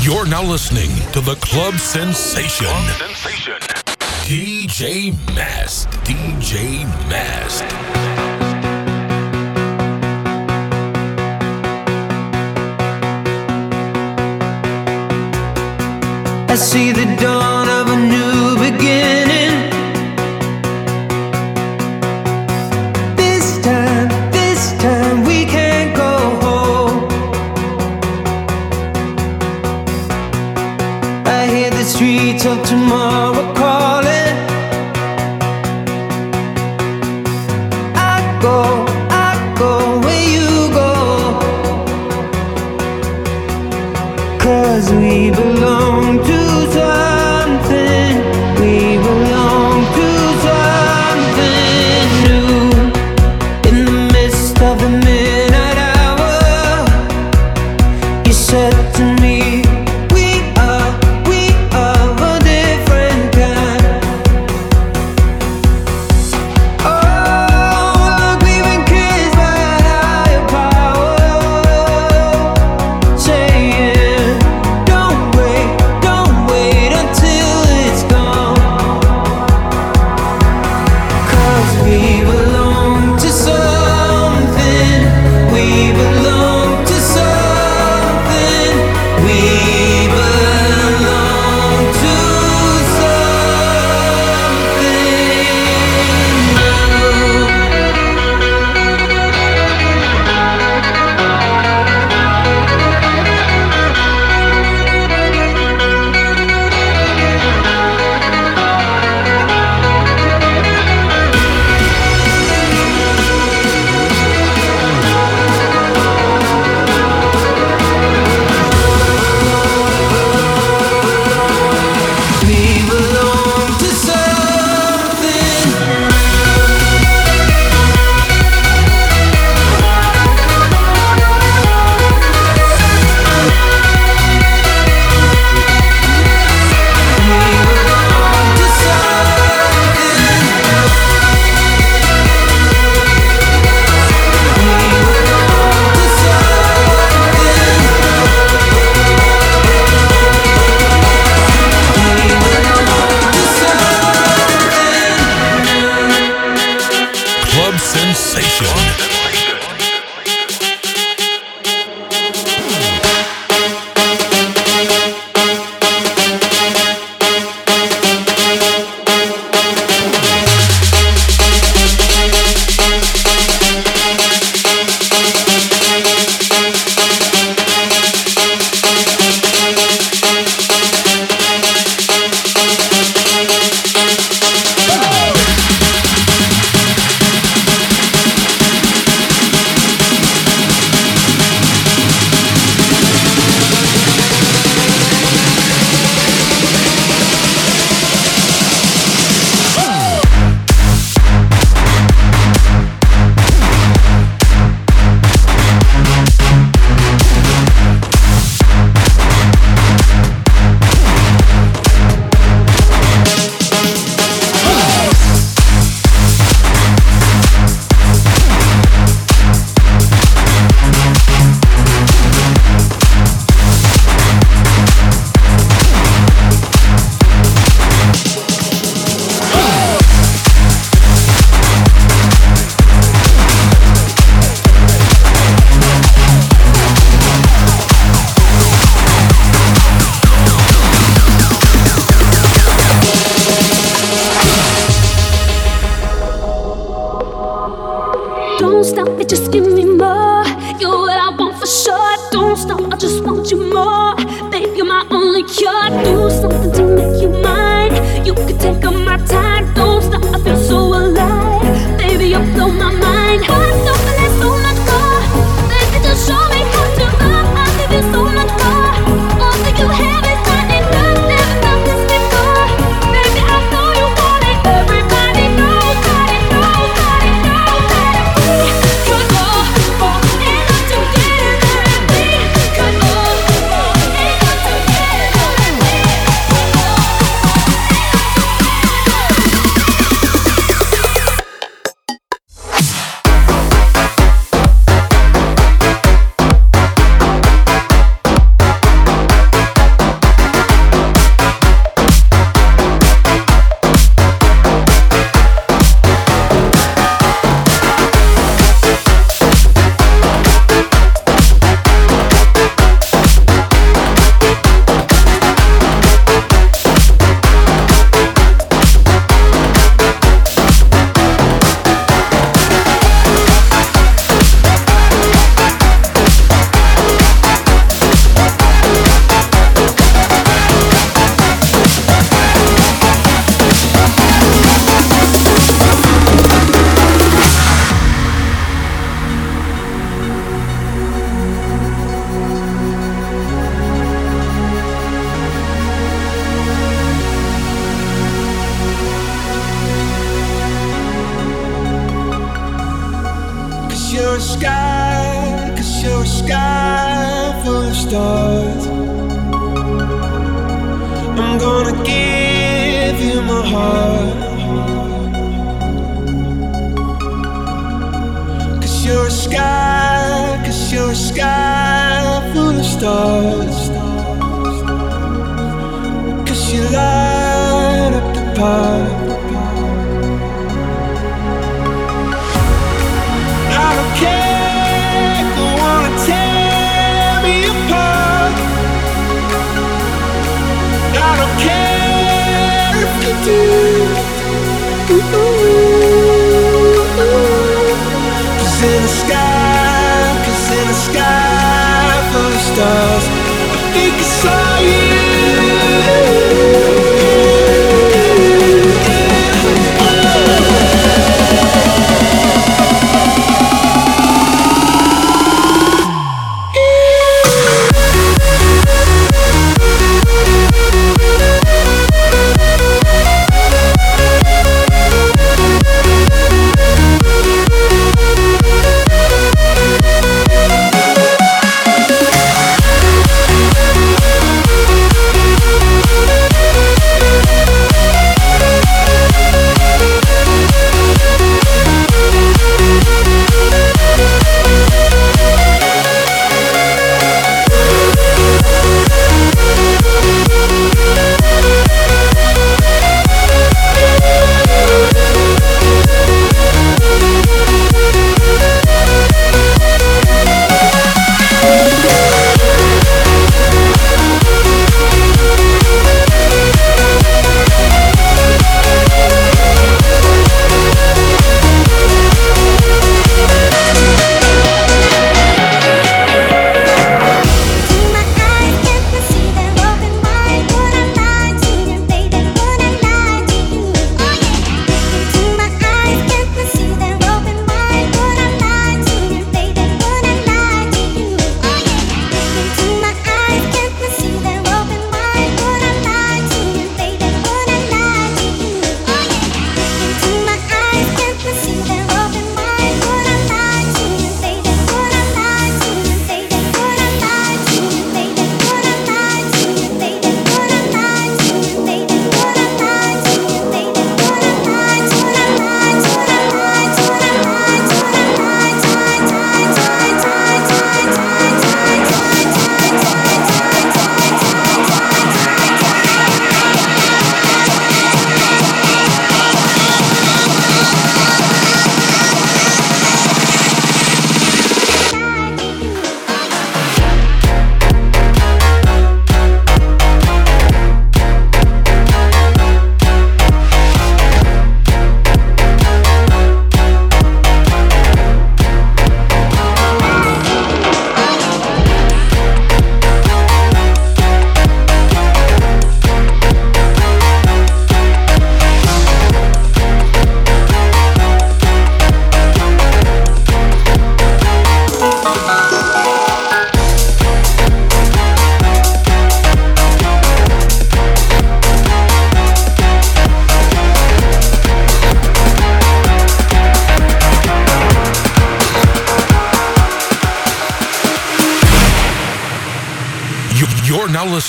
You're now listening to the Club Sensation. Club Sensation. DJ Mast. DJ Mast. I see the dawn of a new beginning. till tomorrow.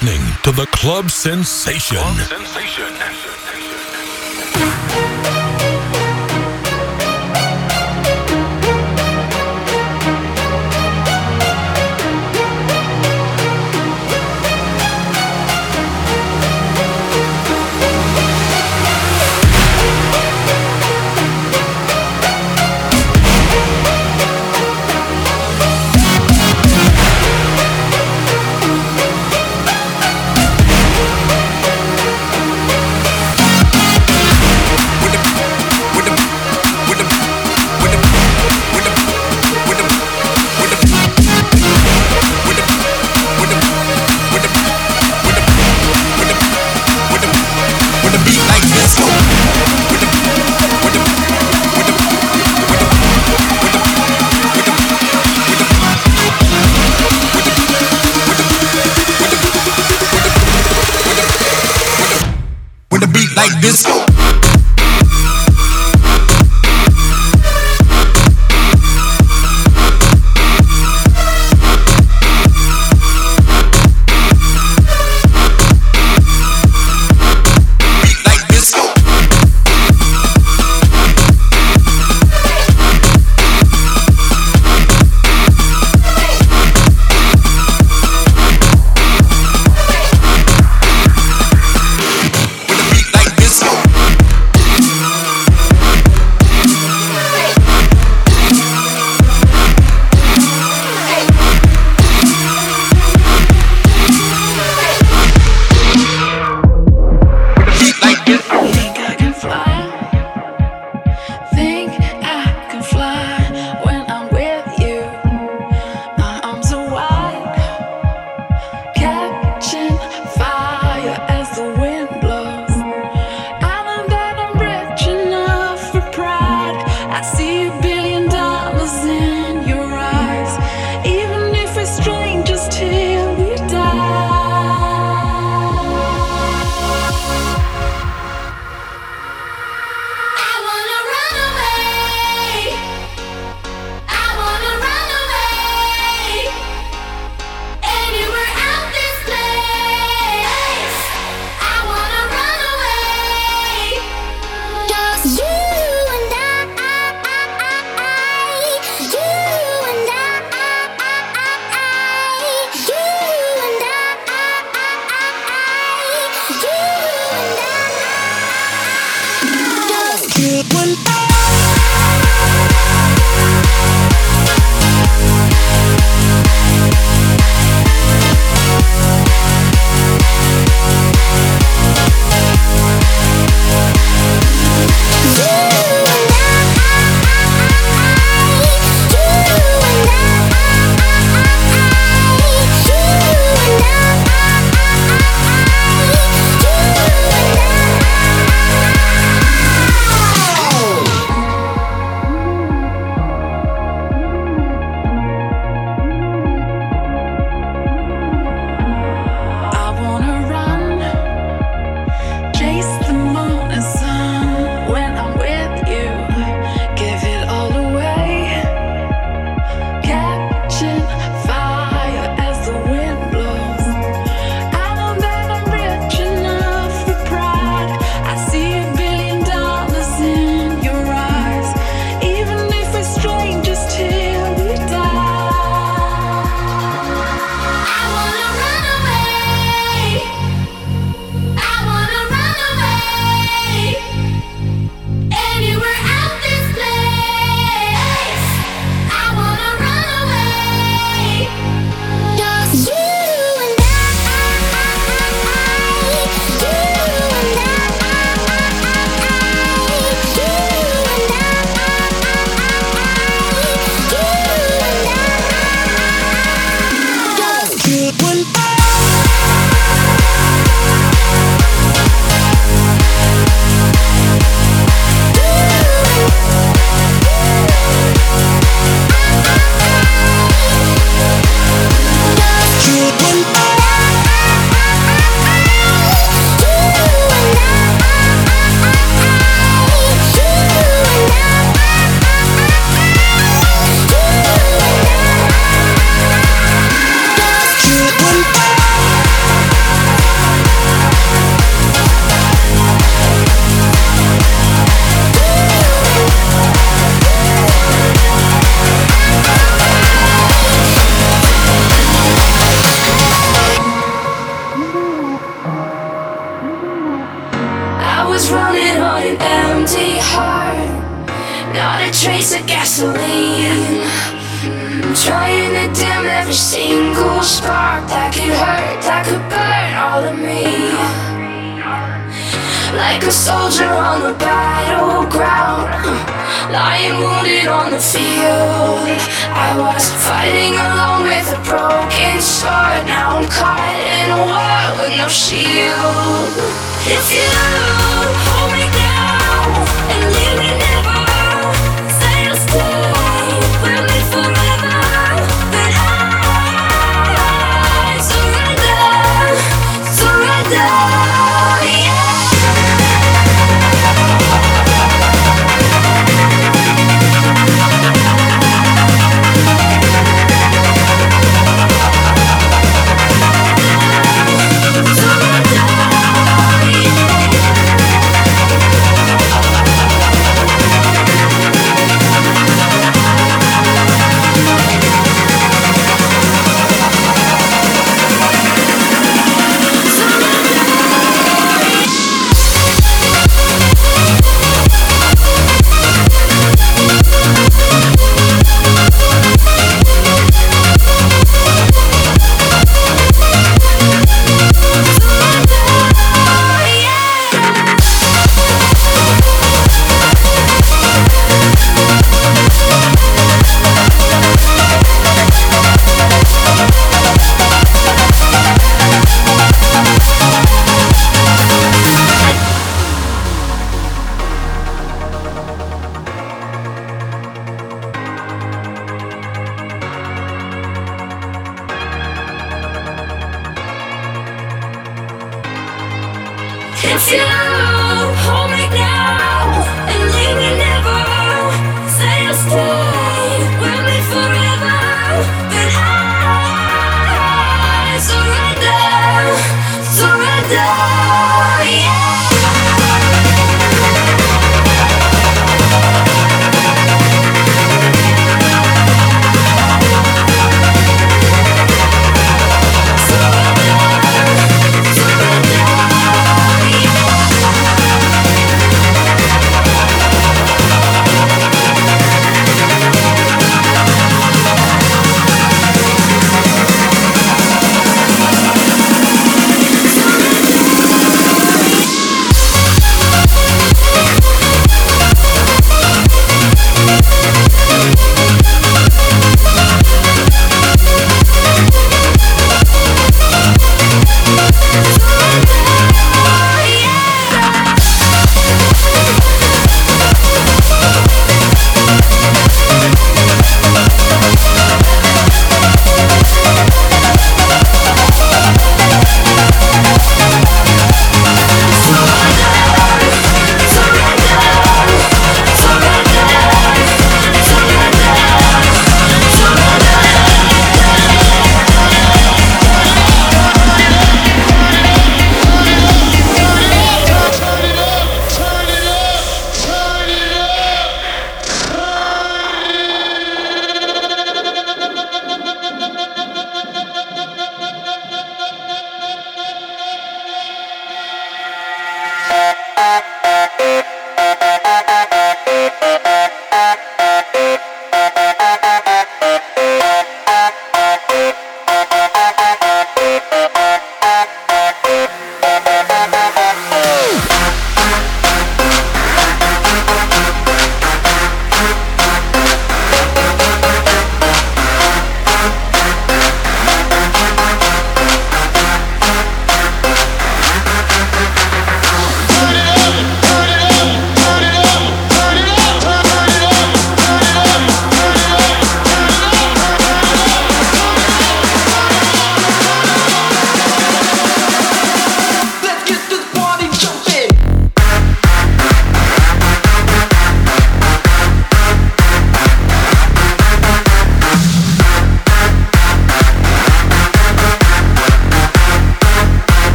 Listening to the Club Sensation. a every single spark that could hurt, that could burn all of me. Like a soldier on the battleground, lying wounded on the field. I was fighting alone with a broken sword. Now I'm caught in a war with no shield. If you hold me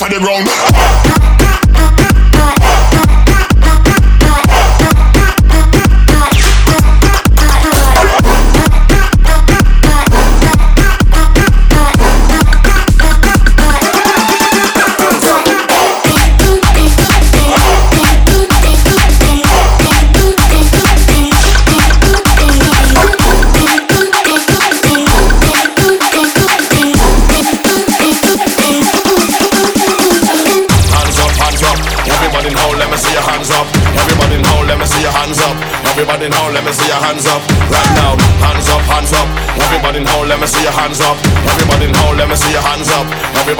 half the ground. round.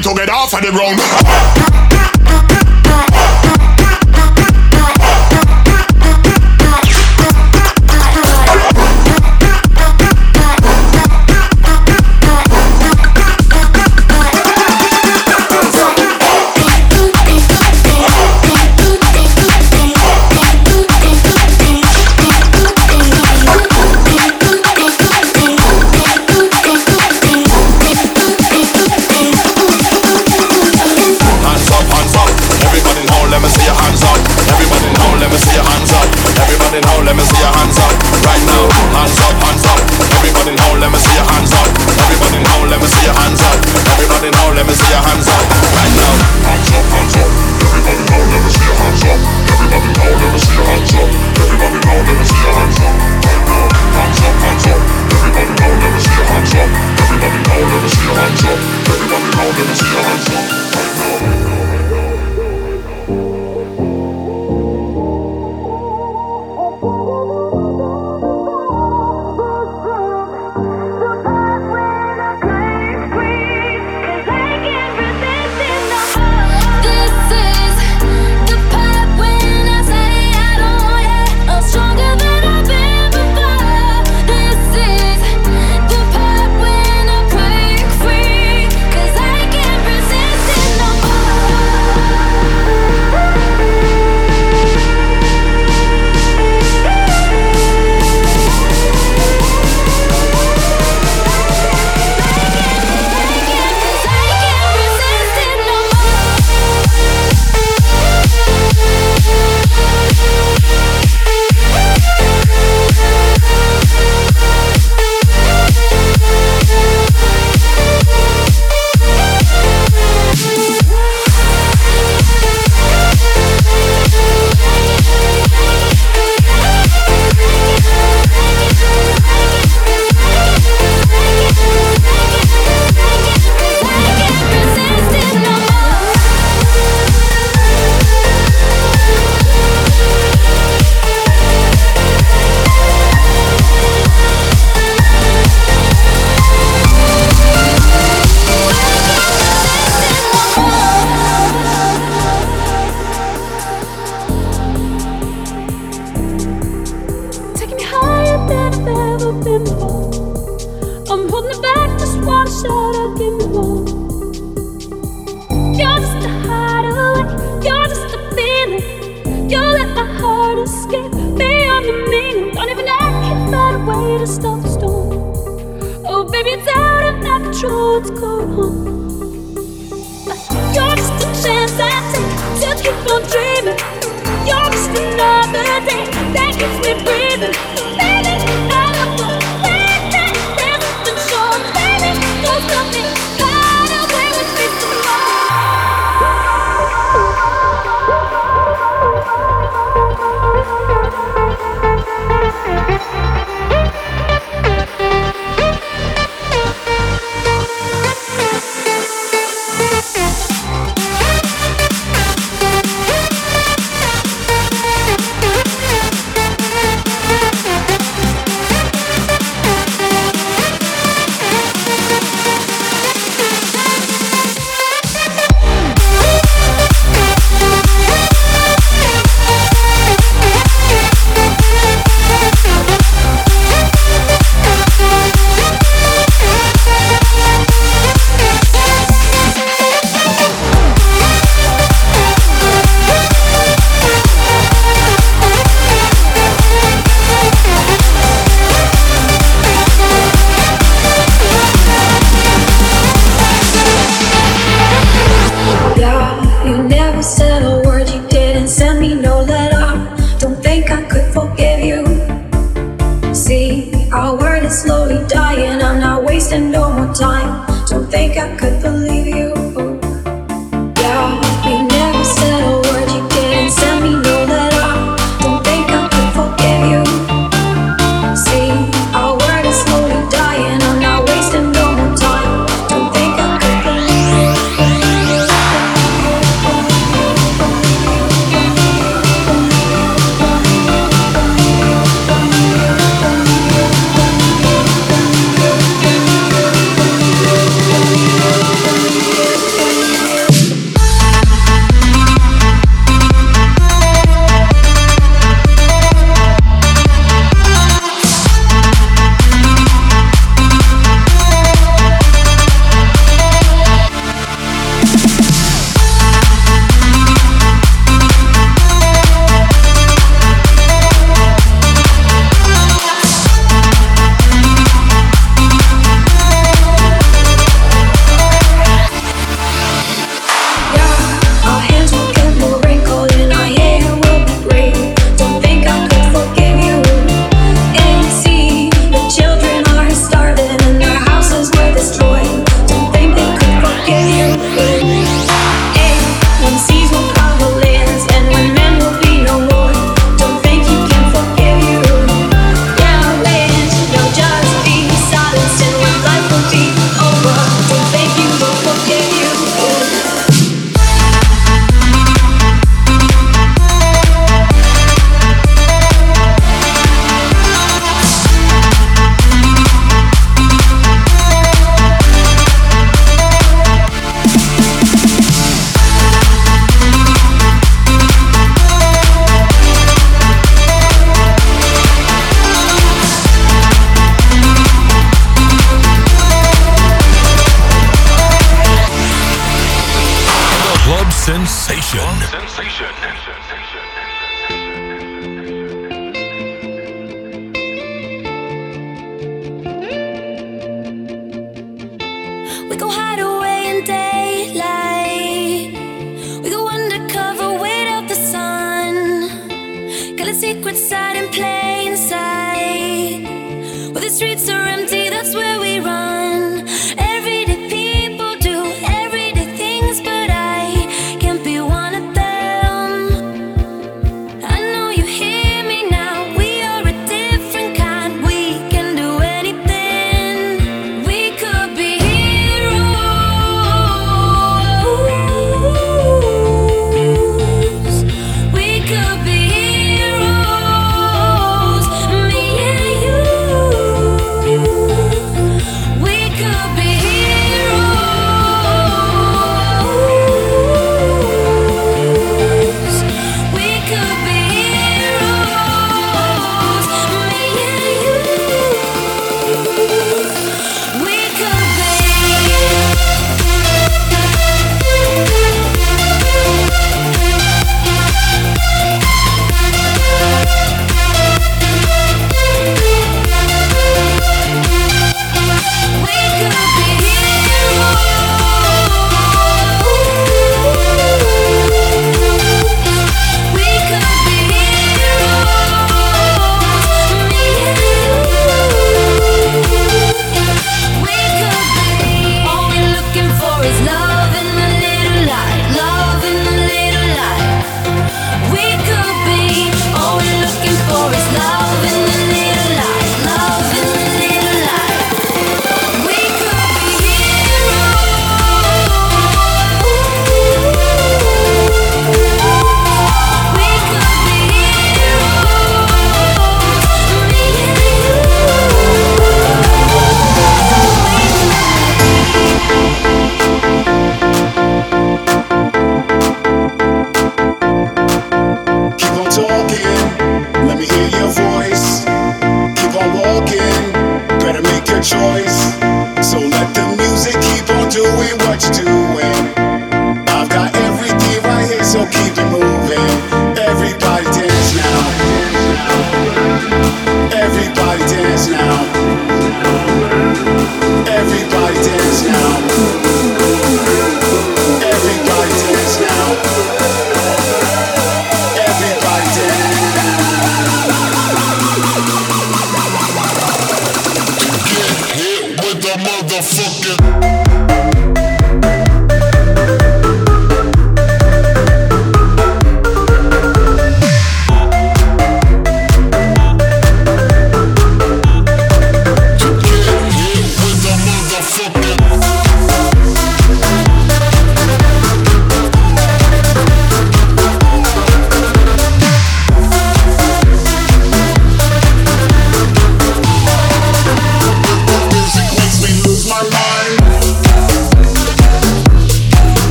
To get together for the round.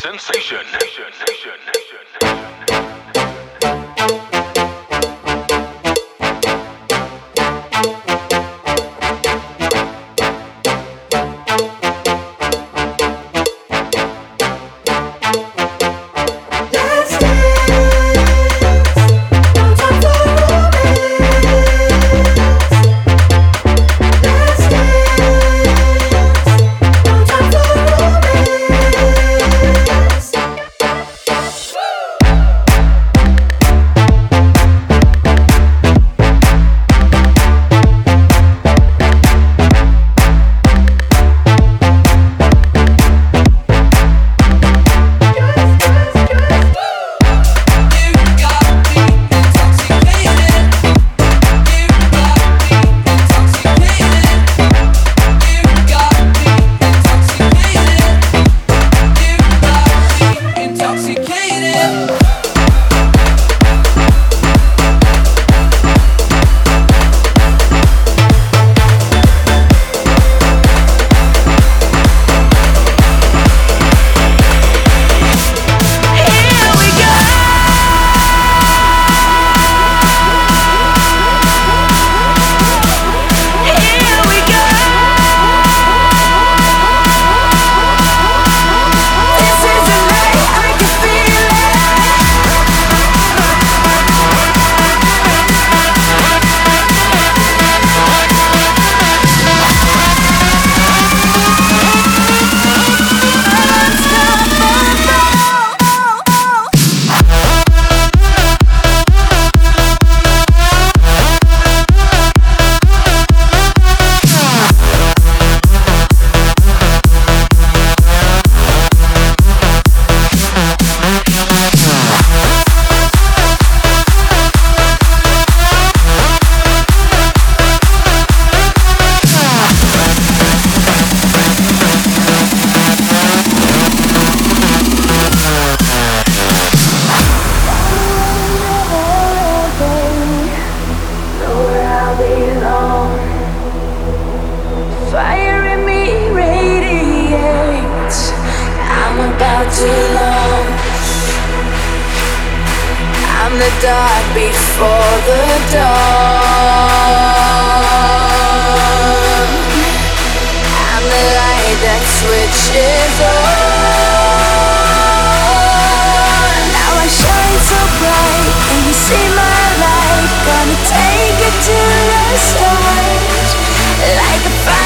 Sensation. stars like a fire.